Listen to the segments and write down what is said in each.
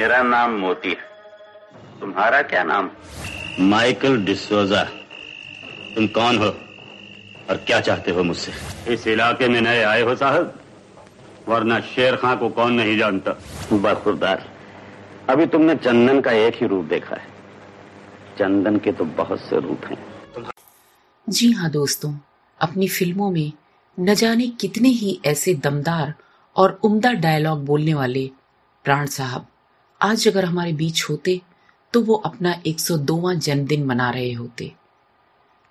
मेरा नाम मोती है। तुम्हारा क्या नाम? माइकल डिसोजा। तुम कौन हो और क्या चाहते हो मुझसे? इस इलाके में नए आए हो साहब। वरना शेर खां को कौन नहीं जानता? बखुरदार अभी तुमने चंदन का एक ही रूप देखा है। चंदन के तो बहुत से रूप हैं। जी हाँ दोस्तों अपनी फ़िल्मों में न जाने कितने ही ऐसे दमदार और उम्दा डायलॉग बोलने वाले प्राण साहब। आज अगर हमारे बीच होते तो वो अपना 102वां जन्मदिन मना रहे होते।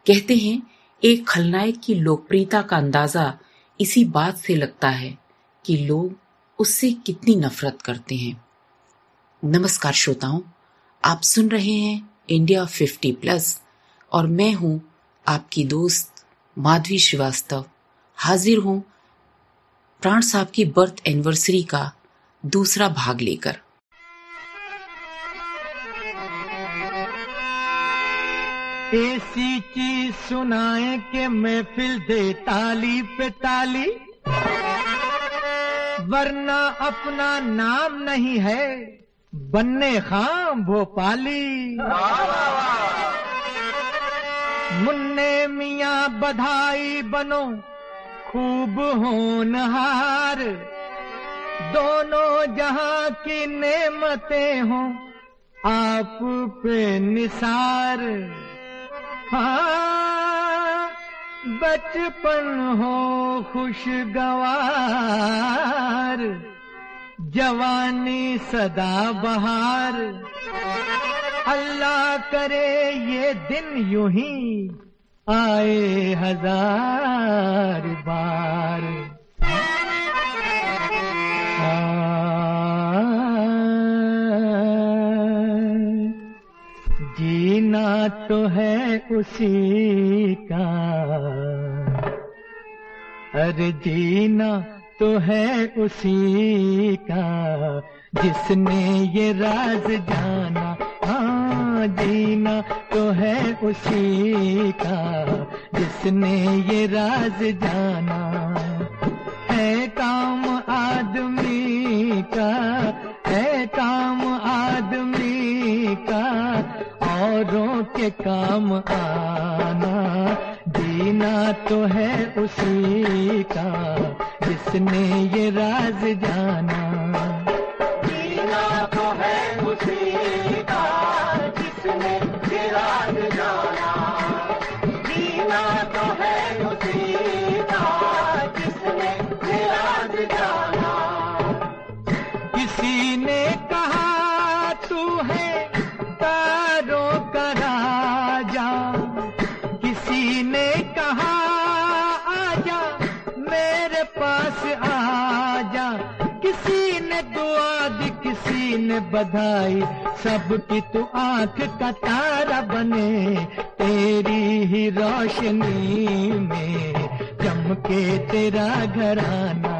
कहते हैं, एक खलनायक की लोकप्रियता का अंदाज़ा इसी बात से लगता है कि लोग उससे कितनी नफरत करते हैं। नमस्कार श्रोताओं, आप सुन रहे हैं इंडिया 50 प्लस और मैं हूँ आपकी दोस्त माधवी श्रीवास्तव। हाजिर हूँ प्राण साहब की बर्थ एनिवर्सरी का दूसरा भाग लेकर। ऐसी चीज़ सुनाए के महफिल दे ताली पे ताली। वरना अपना नाम नहीं है, बनने खां भोपाली मुन्ने मियाँ बधाई बनो, खूब होनहार दोनों जहाँ की नेमतें हों, आप पे निसार। हाँ बचपन हो खुशगवार, जवानी सदा बहार। अल्लाह करे ये दिन यूँ ही आए हज़ार बार। तो है उसी का। अरे जीना तो है उसी का। जिसने ये राज जाना हाँ जीना तो है उसी का। जिसने ये राज जाना, है काम आदमी के काम आना जीना तो है उसी का जिसने ये राज जाना। बधाई सबकी तू आँख का तारा बने, तेरी ही रोशनी में चमके तेरा घराना।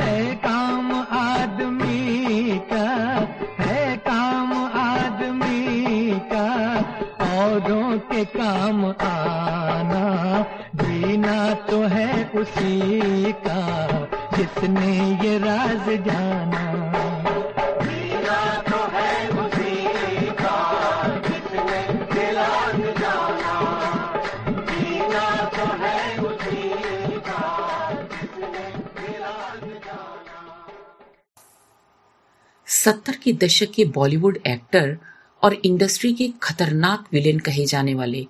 है काम आदमी का, है काम आदमी का, औरों के काम आना, जीना तो है उसी का, जिसने ये राज जीना। सत्तर के दशक के बॉलीवुड एक्टर और इंडस्ट्री के खतरनाक विलेन कहे जाने वाले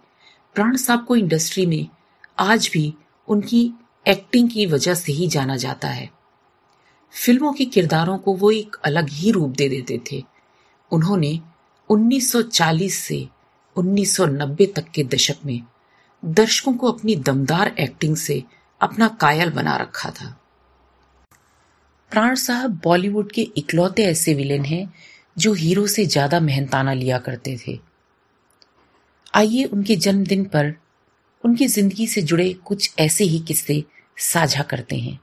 प्राण साहब को इंडस्ट्री में आज भी उनकी एक्टिंग की वजह से ही जाना जाता है। फ़िल्मों के किरदारों को वो एक अलग ही रूप दे देते थे। उन्होंने 1940 से 1990 तक के दशक में दर्शकों को अपनी दमदार एक्टिंग से अपना कायल बना रखा था। प्राण साहब बॉलीवुड के इकलौते ऐसे विलेन हैं जो हीरो से ज़्यादा मेहनताना लिया करते थे। आइए उनके जन्मदिन पर उनकी ज़िंदगी से जुड़े कुछ ऐसे ही किस्से साझा करते हैं।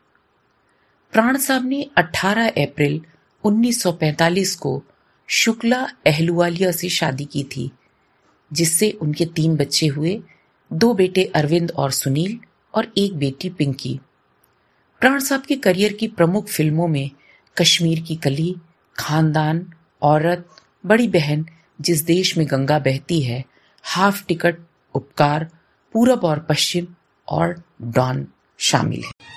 प्राण साहब ने 18 अप्रैल 1945 को शुक्ला अहलुवालिया से शादी की थी, जिससे उनके तीन बच्चे हुए, दो बेटे अरविंद और सुनील और एक बेटी पिंकी। प्राण साहब के करियर की प्रमुख फ़िल्मों में कश्मीर की कली, खानदान, औरत, बड़ी बहन, जिस देश में गंगा बहती है, हाफ़ टिकट, उपकार, पूरब और पश्चिम और डॉन शामिल है।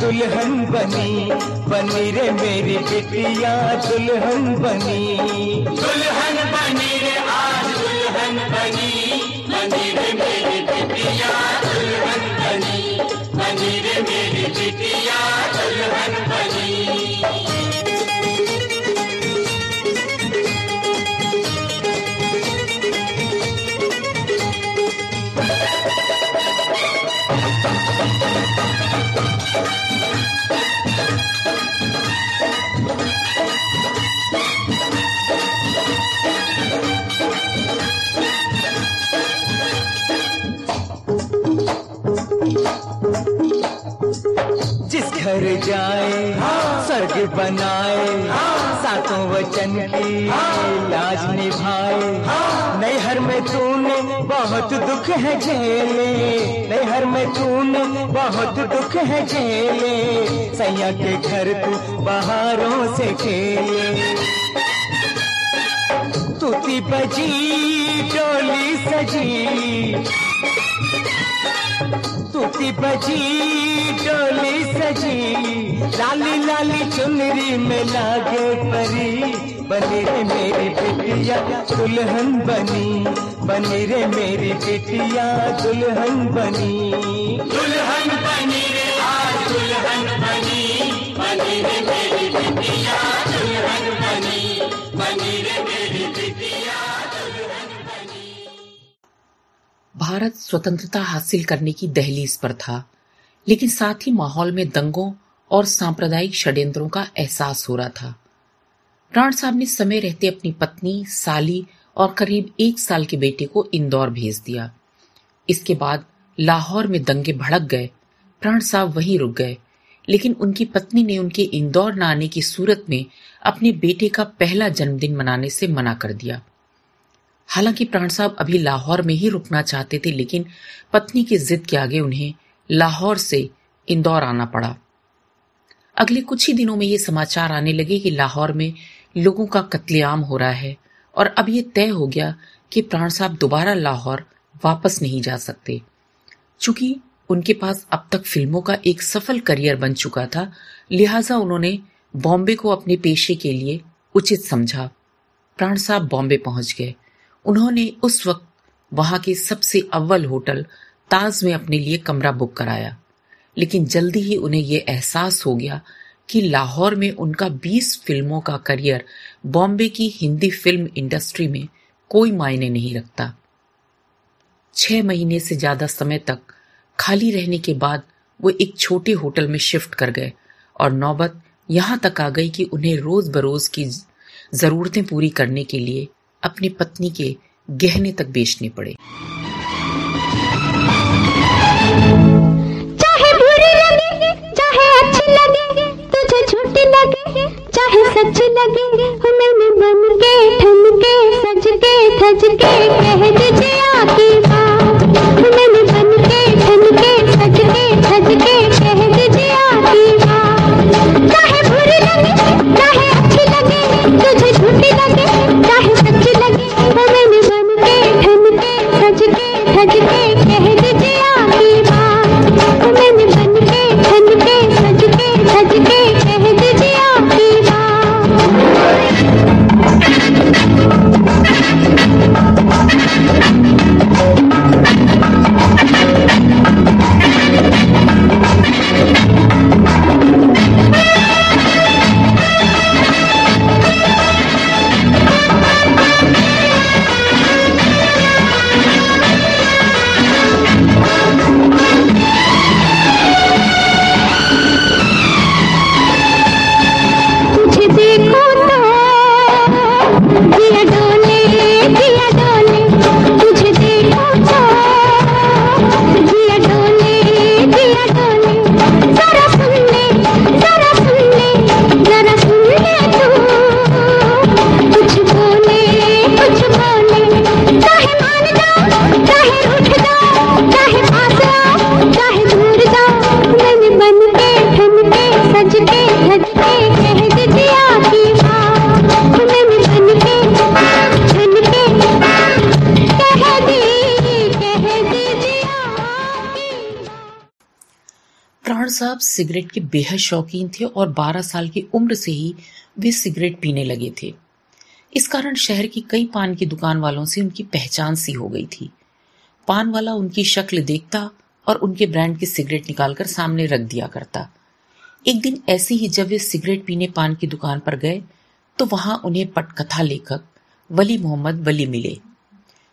दुल्हन बनी बनी रे मेरी बिटिया दुल्हन बनी। दुल्हन बनी घर जाए, स्वर्ग बनाए, सातों वचन की लाज निभाए। नैहर में तूने बहुत दुख है झेले, नैहर में तूने बहुत दुख है झेले। सैया के घर तू बहारों से खेले। तूती बजी, डोली सजी। तूती बजी डोली सजी। लाली लाली चुनरी में लागे परी। बनी रे मेरी बिटिया दुल्हन बनी। बनी रे मेरी बिटिया दुल्हन बनी। दुल्हन बनी रे, आज दुल्हन बनी। बनी रे मेरी बिटिया दुल्हन बनी। भारत स्वतंत्रता हासिल करने की दहलीज पर था, लेकिन साथ ही माहौल में दंगों और सांप्रदायिक षड्यंत्रों का एहसास हो रहा था। प्राण साहब ने समय रहते अपनी पत्नी, साली और करीब एक साल के बेटे को इंदौर भेज दिया। इसके बाद लाहौर में दंगे भड़क गए, प्राण साहब वहीं रुक गए, लेकिन उनकी पत्नी ने उनके इंदौर न आने की सूरत में अपने बेटे का पहला जन्मदिन मनाने से मना कर दिया। हालाँकि प्राण साहब अभी लाहौर में ही रुकना चाहते थे, लेकिन पत्नी की जिद के आगे उन्हें लाहौर से इंदौर आना पड़ा। अगले कुछ ही दिनों में ये समाचार आने लगे कि लाहौर में लोगों का कत्लेआम हो रहा है और अब ये तय हो गया कि प्राण साहब दोबारा लाहौर वापस नहीं जा सकते। चूँकि उनके पास अब तक फ़िल्मों का एक सफल करियर बन चुका था, लिहाजा उन्होंने बॉम्बे को अपने पेशे के लिए उचित समझा। प्राण साहब बॉम्बे पहुँच गए। उन्होंने उस वक्त वहाँ के सबसे अव्वल होटल ताज में अपने लिए कमरा बुक कराया। लेकिन जल्दी ही उन्हें यह एहसास हो गया कि लाहौर में उनका 20 फ़िल्मों का करियर बॉम्बे की हिंदी फ़िल्म इंडस्ट्री में कोई मायने नहीं रखता। छह महीने से ज़्यादा समय तक खाली रहने के बाद वो एक छोटे होटल में शिफ्ट कर गए और नौबत यहाँ तक आ गई कि उन्हें रोज बरोज की जरूरतें पूरी करने के लिए अपनी पत्नी के गहने तक बेचने पड़े। चाहे लगे, चाहे अच्छी लगे, तुझे लगे, चाहे लगे हो मैंने बन के, ठन के, सज के थज के, कह बात हो मैंने बन के, ठन के, सज के थज के, कह बात चाहे लगे सिगरेट के बेहद शौकीन थे और 12 साल की उम्र से ही वे सिगरेट पीने लगे थे। इस कारण शहर की कई पान की दुकान वालों से उनकी पहचान सी हो गई थी। पान वाला उनकी शक्ल देखता और उनके ब्रांड की सिगरेट निकालकर सामने रख दिया करता। एक दिन ऐसे ही जब वे सिगरेट पीने पान की दुकान पर गए तो वहाँ उन्हें पटकथा लेखक वली मोहम्मद वली मिले।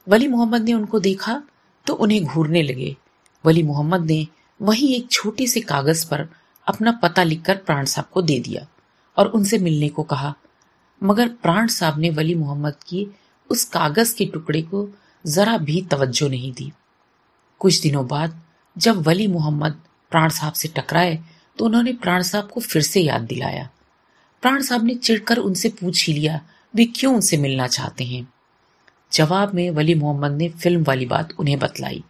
वली मोहम्मद ने उनको देखा तो उन्हें घूरने लगे। वली मोहम्मद ने वहीं एक छोटे से कागज़ पर अपना पता लिखकर प्राण साहब को दे दिया और उनसे मिलने को कहा। मगर प्राण साहब ने वली मोहम्मद की उस कागज़ के टुकड़े को जरा भी तवज्जो नहीं दी। कुछ दिनों बाद जब वली मोहम्मद प्राण साहब से टकराए तो उन्होंने प्राण साहब को फिर से याद दिलाया। प्राण साहब ने चिढ़कर उनसे पूछ ही लिया, वे क्यों उनसे मिलना चाहते हैं? जवाब में वली मोहम्मद ने फ़िल्म वाली बात उन्हें बतलाई।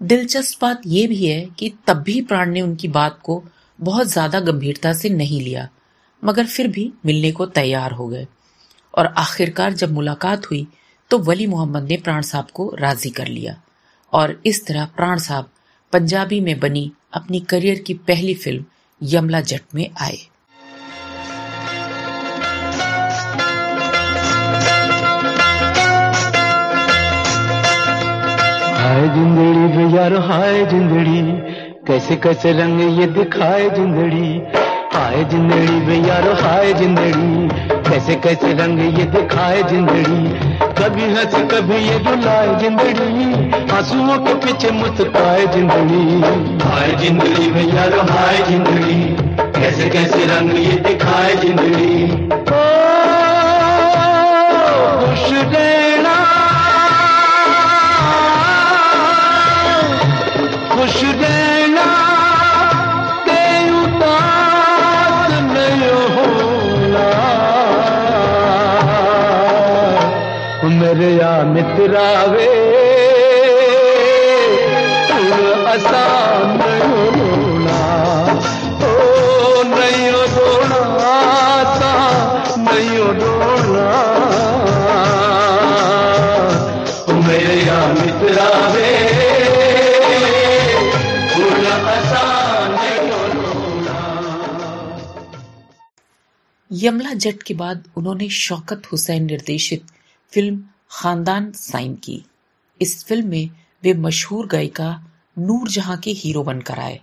दिलचस्प बात यह भी है कि तब भी प्राण ने उनकी बात को बहुत ज़्यादा गंभीरता से नहीं लिया, मगर फिर भी मिलने को तैयार हो गए। और आखिरकार जब मुलाकात हुई तो वली मोहम्मद ने प्राण साहब को राज़ी कर लिया। और इस तरह प्राण साहब पंजाबी में बनी अपनी करियर की पहली फ़िल्म यमला जट में आए। हाय जिंदड़ी वे यार, हाय जिंदड़ी। कैसे कैसे रंग ये दिखाए जिंदड़ी। हाय जिंदड़ी वे यार, हाय जिंदड़ी। कैसे कैसे रंग ये दिखाए जिंदड़ी। कभी हंस, कभी ये रुलाए जिंदड़ी। आंसुओं के पीछे मुस्काए जिंदड़ी। हाय जिंदड़ी वे यार, हाय जिंदड़ी। कैसे कैसे रंग ये दिखाए जिंदड़ी। खुश रहना खुश रहना के उदास नहीं होना। मेरे या मित्रावे वे आसान यमला जट के बाद उन्होंने शौकत हुसैन निर्देशित फ़िल्म खानदान साइन की। इस फ़िल्म में वे मशहूर गायिका नूर जहाँ के हीरो बनकर आए।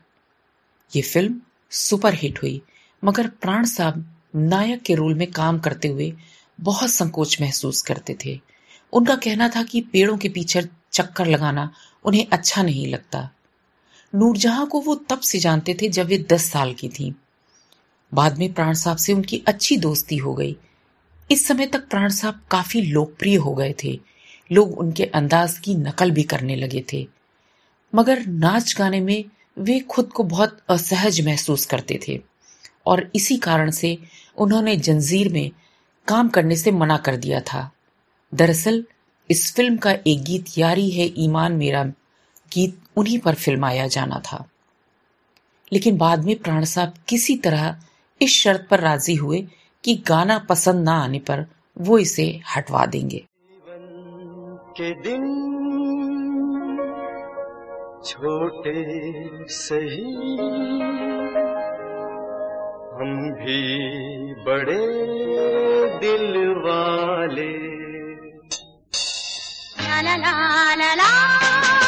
ये फ़िल्म सुपरहिट हुई, मगर प्राण साहब नायक के रोल में काम करते हुए बहुत संकोच महसूस करते थे। उनका कहना था कि पेड़ों के पीछे चक्कर लगाना उन्हें अच्छा नहीं लगता। नूरजहां को वो तब से जानते थे जब वे दस साल की थीं। बाद में प्राण साहब से उनकी अच्छी दोस्ती हो गई। इस समय तक प्राण साहब काफ़ी लोकप्रिय हो गए थे। लोग उनके अंदाज की नकल भी करने लगे थे। मगर नाच गाने में वे खुद को बहुत असहज महसूस करते थे। और इसी कारण से उन्होंने जंजीर में काम करने से मना कर दिया था। दरअसल, इस फ़िल्म का एक गीत यारी है ईमान मेरा गीत, उन्हीं पर फिल्माया जाना था। लेकिन बाद में प्राण साहब किसी तरह इस शर्त पर राज़ी हुए कि गाना पसंद ना आने पर वो इसे हटवा देंगे। के दिन छोटे सही हम भी बड़े दिल वाले। La la la la la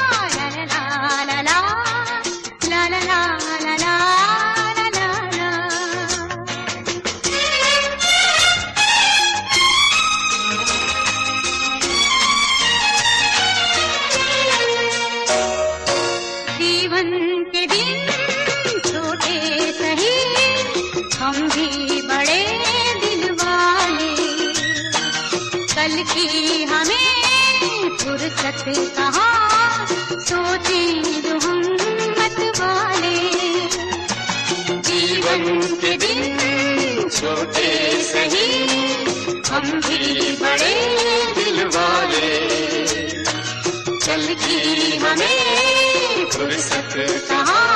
फुर्सत कहाँ? सोचे जो मत वाले। जीवन के दिन छोटे सही, हम भी बड़े दिल वाले। कल की हमें फुर्सत कहाँ?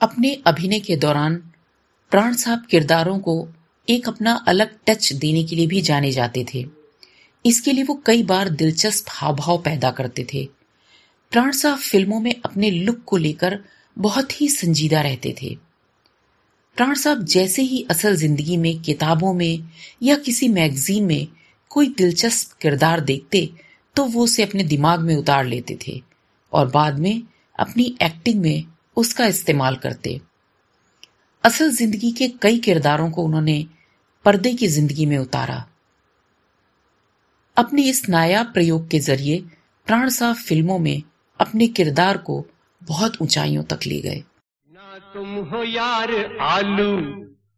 अपने अभिनय के दौरान प्राण साहब किरदारों को एक अपना अलग टच देने के लिए भी जाने जाते थे। इसके लिए वो कई बार दिलचस्प हाव भाव पैदा करते थे। प्राण साहब फ़िल्मों में अपने लुक को लेकर बहुत ही संजीदा रहते थे। प्राण साहब जैसे ही असल ज़िंदगी में, किताबों में या किसी मैगजीन में कोई दिलचस्प किरदार देखते तो वो उसे अपने दिमाग में उतार लेते थे और बाद में अपनी एक्टिंग में उसका इस्तेमाल करते। असल ज़िंदगी के कई किरदारों को उन्होंने पर्दे की ज़िंदगी में उतारा। अपने इस नायाब प्रयोग के ज़रिए प्राण साहब फ़िल्मों में अपने किरदार को बहुत ऊंचाइयों तक ले गए। ना तुम हो यार आलू,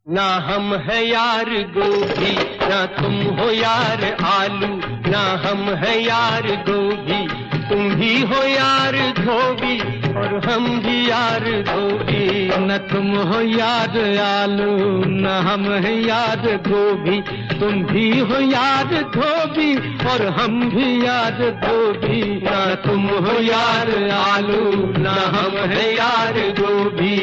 ना हम है यार गोभी, ना तुम हो यार आलू, ना हम है यार गोभी। तुम ही हो यार धोबी, और हम भी यार धोबी। न तुम हो याद आलू, न हम है याद गोभी तुम भी हो याद धोबी, और हम भी याद धोबी। न तुम हो यार आलू, न हम है यार गोभी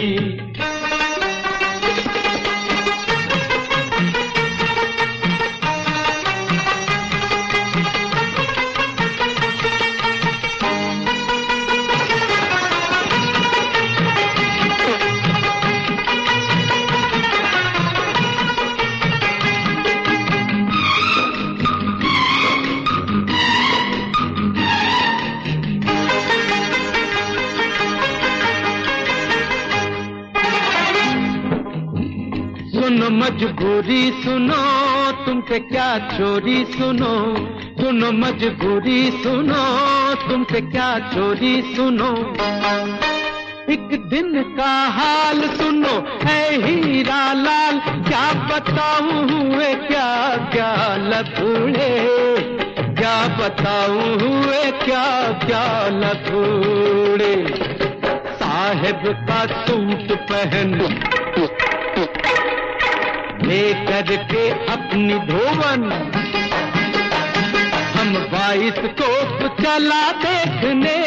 मजबूरी सुनो, तुमसे क्या चोरी सुनो? सुनो मजबूरी सुनो, तुमसे क्या चोरी सुनो? एक दिन का हाल सुनो, है हीरा लाल। क्या बताऊँ, हुए क्या क्या लथूड़े क्या बताऊँ, हुए क्या क्या लथूड़े साहेब का सूट पहन लेकर के अपनी भुवन हम बाईस को चला देखने।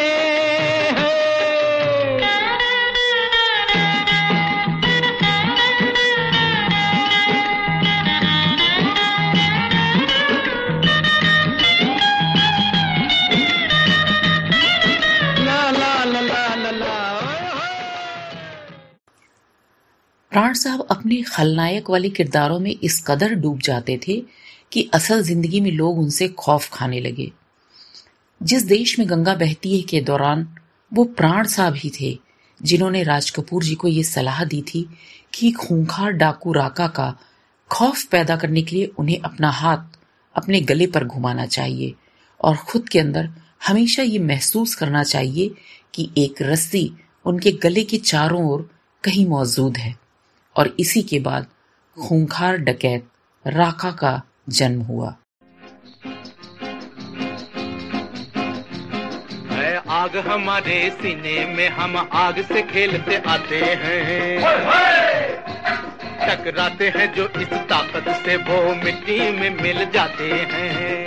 ला ला ला ला ला ला। प्राण साहब अपने खलनायक वाले किरदारों में इस कदर डूब जाते थे कि असल ज़िंदगी में लोग उनसे खौफ खाने लगे। जिस देश में गंगा बहती है के दौरान, वो प्राण साहब ही थे, जिन्होंने राज कपूर जी को ये सलाह दी थी कि खूंखार डाकू राका का खौफ पैदा करने के लिए उन्हें अपना हाथ अपने गले पर घुमाना चाहिए और खुद के अंदर हमेशा ये महसूस करना चाहिए कि एक रस्सी उनके गले के चारों ओर कहीं मौजूद है। और इसी के बाद खूंखार डकैत राका का जन्म हुआ। आग हमारे सीने में हम आग से खेलते आते हैं। टकराते हैं जो इस ताकत से वो मिट्टी में मिल जाते हैं।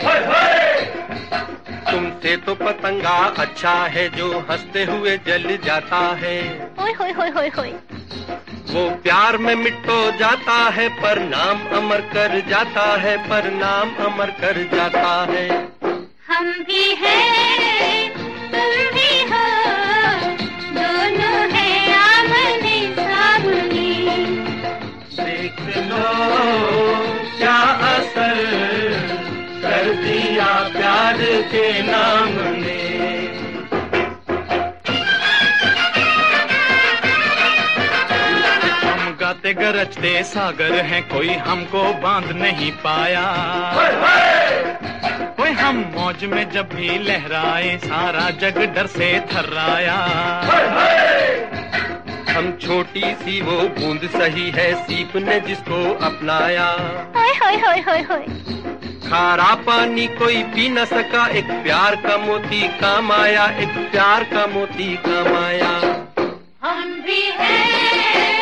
तुमसे तो पतंगा अच्छा है जो हँसते हुए जल जाता है। ओए होए होए होए होए वो प्यार में मिटो जाता है पर नाम अमर कर जाता है पर नाम अमर कर जाता है। हम भी हैं तुम भी हो दोनों हैं आमने सामने। देख लो क्या असर कर दिया प्यार के नाम ने। गाते गरजते सागर हैं कोई हमको बाँध नहीं पाया। कोई हम मौज में जब भी लहराए सारा जग डर से थर्राया। हम छोटी सी वो बूंद सही है सीप ने जिसको अपनाया। ओए होए होए होए होए खारा पानी कोई पी न सका एक प्यार का मोती काम आया एक प्यार का मोती काम आया। हम भी हैं।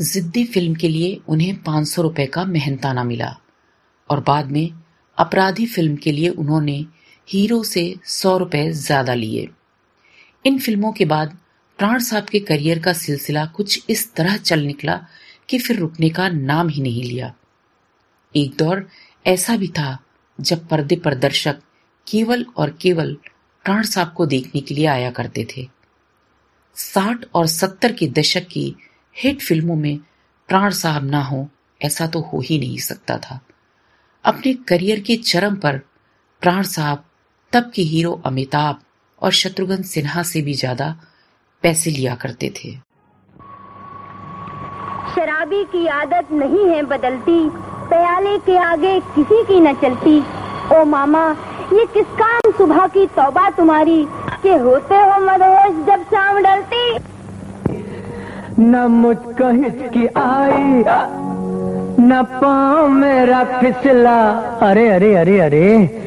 जिद्दी फ़िल्म के लिए उन्हें 500 रुपए का मेहनताना मिला और बाद में अपराधी फ़िल्म के लिए उन्होंने हीरो से 100 रुपए ज़्यादा लिए। इन फ़िल्मों के बाद प्राण साहब के करियर का सिलसिला कुछ इस तरह चल निकला कि फिर रुकने का नाम ही नहीं लिया। एक दौर ऐसा भी था जब पर्दे पर दर्शक केवल और केवल प्राण साहब को देखने के लिए आया करते थे। साठ और सत्तर के दशक की हिट फ़िल्मों में प्राण साहब ना हो, ऐसा तो हो ही नहीं सकता था। अपने करियर के चरम पर प्राण साहब, तब के हीरो अमिताभ और शत्रुघ्न सिन्हा से भी ज़्यादा पैसे लिया करते थे। शराबी की आदत नहीं है बदलती, प्याले के आगे किसी की न चलती। ओ मामा, ये किस काम सुबह की तौबा तुम्हारी, के होते हो मदहोश जब शाम डलती? न मुझको हिचकी आई, न पाँव मेरा फिसला। अरे अरे अरे अरे,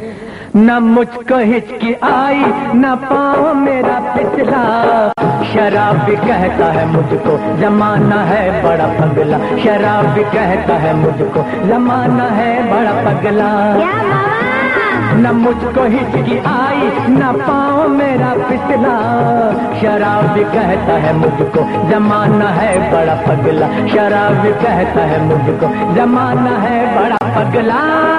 न मुझको हिचकी आई, न पाँव मेरा फिसला। शराब भी कहता है मुझको, जमाना है बड़ा पगला। शराब भी कहता है मुझको, जमाना है बड़ा पगला। न मुझको हिचकी आई, न पाओ मेरा पिछला शराब कहता है मुझको, जमाना है बड़ा पगला। शराब कहता है मुझको, जमाना है बड़ा पगला।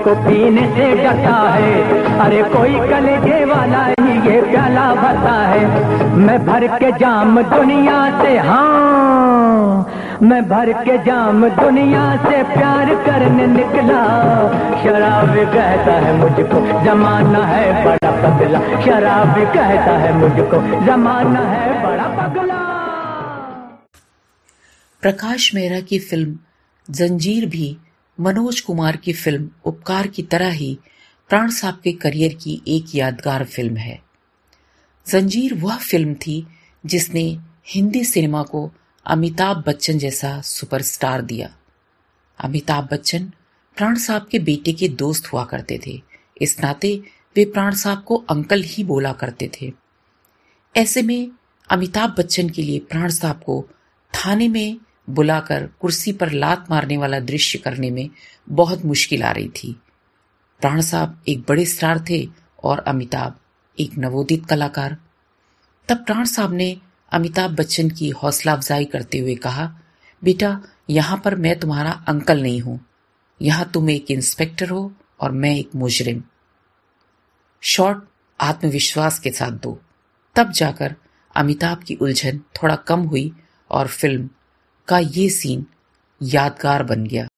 इसको पीने से डरता है। अरे कोई कलेजे वाला ही ये प्याला भरता है। मैं भर के जाम दुनिया से हाँ। मैं भर के जाम दुनिया से प्यार करने निकला। शराब कहता है मुझको, जमाना है बड़ा पगला शराब कहता है मुझको, जमाना है बड़ा पगला। प्रकाश मेहरा की फ़िल्म, जंजीर भी मनोज कुमार की फ़िल्म उपकार की तरह ही प्राण साहब के करियर की एक यादगार फ़िल्म है। जंजीर वह फ़िल्म थी जिसने हिंदी सिनेमा को अमिताभ बच्चन जैसा सुपरस्टार दिया। अमिताभ बच्चन प्राण साहब के बेटे के दोस्त हुआ करते थे। इस नाते वे प्राण साहब को अंकल ही बोला करते थे। ऐसे में अमिताभ बच्चन के लिए प्राण साहब को थाने में बुलाकर कुर्सी पर लात मारने वाला दृश्य करने में बहुत मुश्किल आ रही थी। प्राण साहब एक बड़े स्टार थे और अमिताभ एक नवोदित कलाकार। तब प्राण साहब ने अमिताभ बच्चन की हौसला अफजाई करते हुए कहा, बेटा, यहाँ पर मैं तुम्हारा अंकल नहीं हूँ। यहाँ तुम एक इंस्पेक्टर हो और मैं एक मुजरिम। शॉट आत्मविश्वास के साथ दो। तब जाकर अमिताभ की उलझन थोड़ा कम हुई और फ़िल्म का ये सीन यादगार बन गया।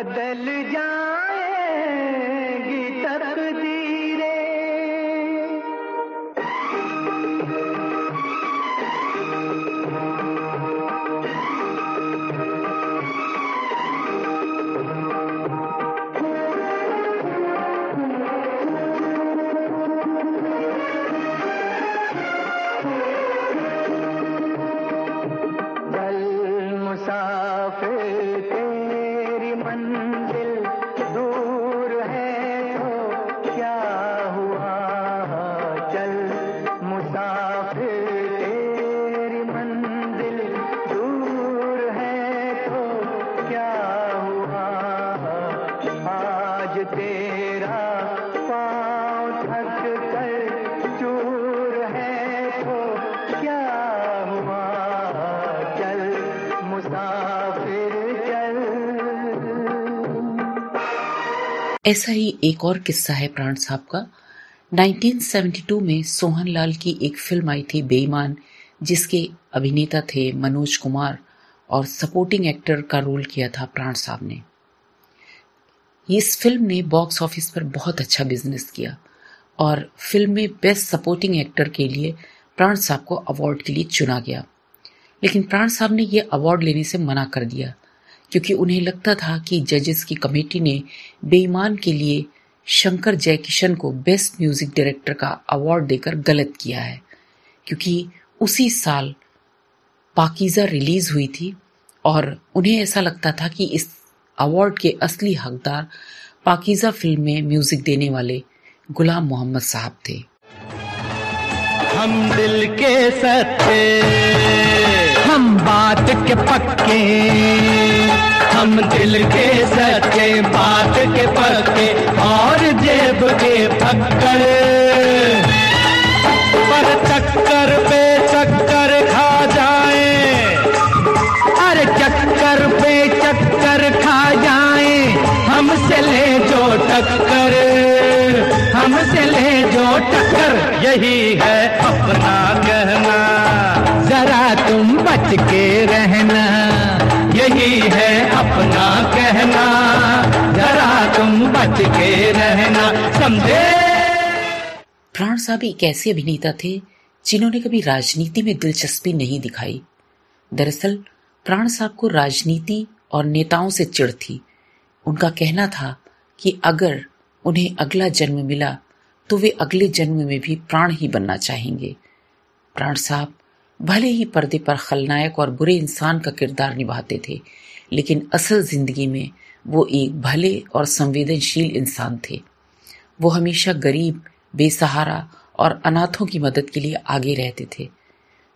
बदल जाएगी ऐसा ही एक और किस्सा है प्राण साहब का। 1972 में सोहन लाल की एक फ़िल्म आई थी बेईमान, जिसके अभिनेता थे मनोज कुमार और सपोर्टिंग एक्टर का रोल किया था प्राण साहब ने। इस फ़िल्म ने बॉक्स ऑफ़िस पर बहुत अच्छा बिज़नेस किया और फ़िल्म में बेस्ट सपोर्टिंग एक्टर के लिए प्राण साहब को अवार्ड के लिए चुना गया। लेकिन प्राण साहब ने यह अवार्ड लेने से मना कर दिया। क्योंकि उन्हें लगता था कि जजेस की कमेटी ने बेईमान के लिए शंकर जयकिशन को बेस्ट म्यूज़िक डायरेक्टर का अवार्ड देकर गलत किया है, क्योंकि उसी साल पाकिजा रिलीज़ हुई थी और उन्हें ऐसा लगता था कि इस अवार्ड के असली हकदार पाकिजा फ़िल्म में म्यूज़िक देने वाले गुलाम मोहम्मद साहब थे। हम दिल के सच्चे। हम बात के पक्के। हम दिल के सच्चे, बात के पक्के और जेब के फक्कर जो टक्कर, यही है अपना कहना। जरा तुम बच के रहना, यही है अपना कहना। जरा तुम बच के रहना, समझे? प्राण साहब एक ऐसे अभिनेता थे, जिन्होंने कभी राजनीति में दिलचस्पी नहीं दिखाई। दरअसल, प्राण साहब को राजनीति और नेताओं से चिढ़ थी। उनका कहना था कि अगर उन्हें अगला जन्म मिला तो वे अगले जन्म में भी प्राण ही बनना चाहेंगे। प्राण साहब, भले ही पर्दे पर खलनायक और बुरे इंसान का किरदार निभाते थे, लेकिन असल ज़िंदगी में वो एक भले और संवेदनशील इंसान थे। वो हमेशा गरीब, बेसहारा और अनाथों की मदद के लिए आगे रहते थे।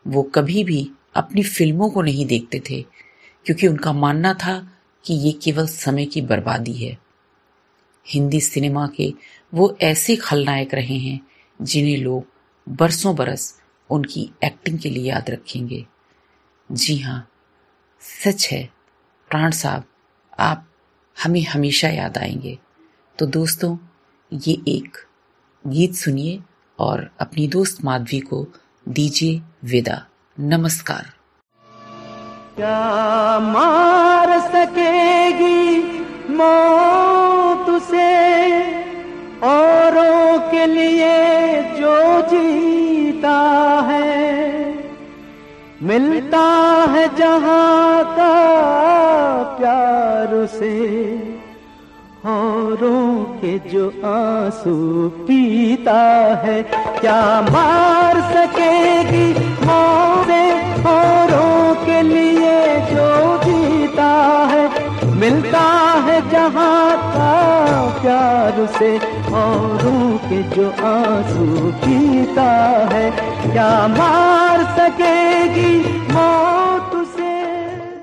वो कभी भी अपनी फ़िल्मों को नहीं देखते थे, क्योंकि उनका मानना था कि ये केवल समय की बर्बादी है। हिंदी सिनेमा के वो ऐसे खलनायक रहे हैं जिन्हें लोग बरसों बरस उनकी एक्टिंग के लिए याद रखेंगे। जी हाँ सच है, प्राण साहब, आप हमें हमेशा याद आएँगे। तो दोस्तों, ये एक गीत सुनिए और अपनी दोस्त माधवी को दीजिए विदा। नमस्कार। क्या मार सकेगी मौत उसे? औरों के लिए जो जीता है, मिलता है जहाँ का प्यार से औरों के जो आँसू पीता है। क्या मार सकेगी मोरे औरों के लिए जो जीता है? मिलता है जहाँ का प्यार से औरों के जो आँसू पीता है क्या मार सकेगी? मौत